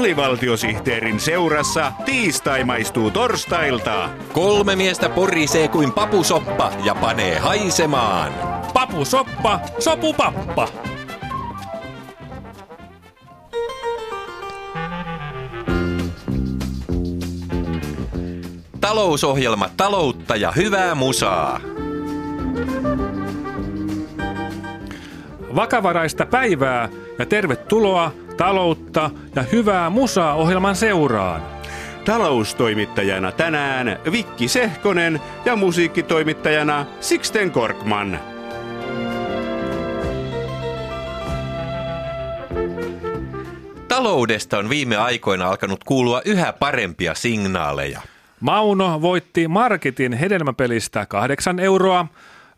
alivaltiosihteerin seurassa tiistai maistuu torstailta. Kolme miestä porisee kuin papusoppa ja panee haisemaan. Papusoppa, sopupappa. Talousohjelma taloutta ja hyvää musaa. Vakavaraista päivää ja tervetuloa taloutta ja hyvää musaa ohjelman seuraan. Taloustoimittajana tänään Vikki Sehkonen ja musiikkitoimittajana Sixten Korkman. Taloudesta on viime aikoina alkanut kuulua yhä parempia signaaleja. Mauno voitti Marketin hedelmäpelistä 8 euroa,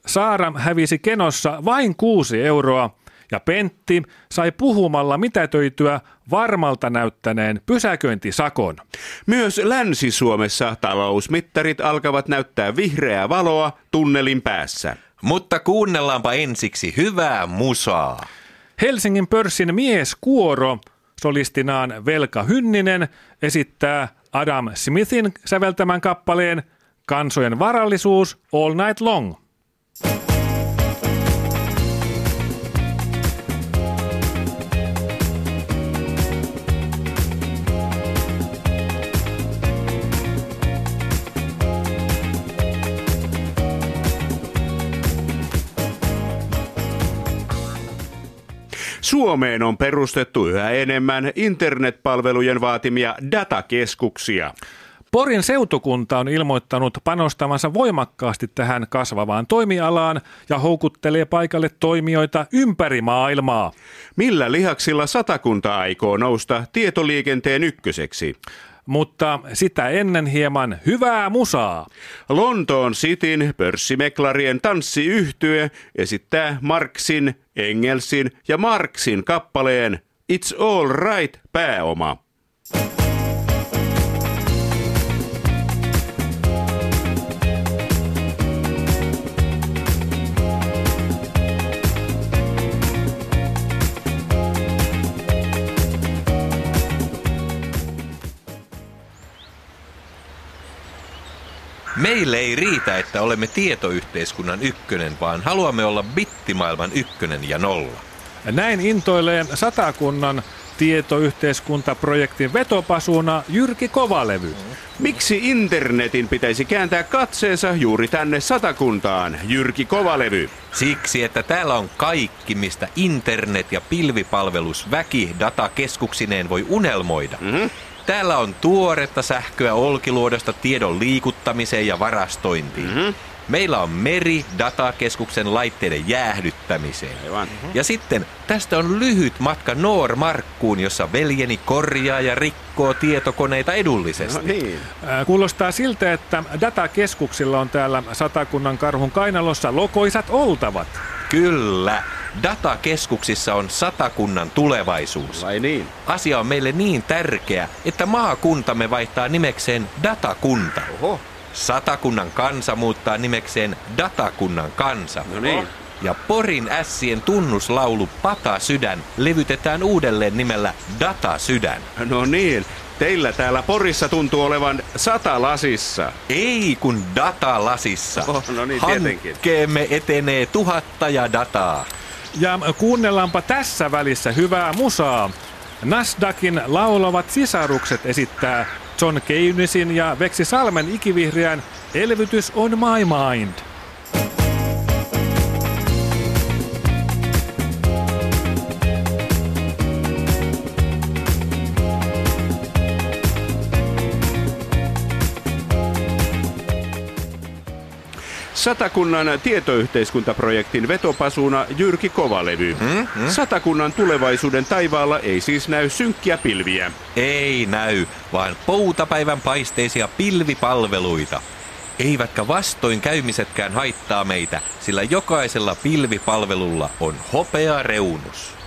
Saara hävisi kenossa vain 6 euroa ja Pentti sai puhumalla mitätöityä varmalta näyttäneen pysäköintisakon. Myös Länsi-Suomessa talousmittarit alkavat näyttää vihreää valoa tunnelin päässä. Mutta kuunnellaanpa ensiksi hyvää musaa. Helsingin pörssin mies Kuoro solistinaan Velka Hynninen esittää Adam Smithin säveltämän kappaleen Kansojen varallisuus All Night Long. Suomeen on perustettu yhä enemmän internetpalvelujen vaatimia datakeskuksia. Porin seutukunta on ilmoittanut panostavansa voimakkaasti tähän kasvavaan toimialaan ja houkuttelee paikalle toimijoita ympäri maailmaa. Millä lihaksilla satakunta aikoo nousta tietoliikenteen ykköseksi? Mutta sitä ennen hieman hyvää musaa. Lontoon Cityn pörssimeklarien tanssiyhtye esittää Marksin, Engelsin ja Marksin kappaleen It's All Right pääoma. Meille ei riitä, että olemme tietoyhteiskunnan ykkönen, vaan haluamme olla bittimaailman ykkönen ja nolla. Näin intoilee satakunnan tietoyhteiskuntaprojektin vetopasuna Jyrki Kovalevy. Miksi internetin pitäisi kääntää katseensa juuri tänne satakuntaan, Jyrki Kovalevy? Siksi, että täällä on kaikki, mistä internet- ja pilvipalvelus väki datakeskuksineen voi unelmoida. Mm-hmm. Täällä on tuoretta sähköä Olkiluodosta tiedon liikuttamiseen ja varastointiin. Mm-hmm. Meillä on meri datakeskuksen laitteiden jäähdyttämiseen. Aivan. Mm-hmm. Ja sitten tästä on lyhyt matka Noormarkkuun, jossa veljeni korjaa ja rikkoo tietokoneita edullisesti. No niin. Kuulostaa siltä, että datakeskuksilla on täällä satakunnan karhun kainalossa lokoisat oltavat. Kyllä. Datakeskuksissa on satakunnan tulevaisuus. Vai niin? Asia on meille niin tärkeä, että maakuntamme vaihtaa nimekseen Datakunta. Oho. Satakunnan kansa muuttaa nimekseen Datakunnan kansa. No niin. Ja Porin ässien tunnuslaulu Pata sydän levytetään uudelleen nimellä Data sydän. No niin, teillä täällä Porissa tuntuu olevan sata lasissa. Ei kun data lasissa. Oh, no niin, tietenkin. Hankkeemme etenee tuhatta ja dataa. Ja kuunnellaanpa tässä välissä hyvää musaa. Nasdaqin laulavat sisarukset esittää John Keynesin ja Veksi Salmen ikivihreän Elvytys on my mind. Satakunnan tietoyhteiskuntaprojektin vetopasuna Jyrki Kovalevy. Hmm? Hmm? Satakunnan tulevaisuuden taivaalla ei siis näy synkkiä pilviä. Ei näy, vaan poutapäivän paisteisia pilvipalveluita. Eivätkä vastoin käymisetkään haittaa meitä, sillä jokaisella pilvipalvelulla on hopea reunus.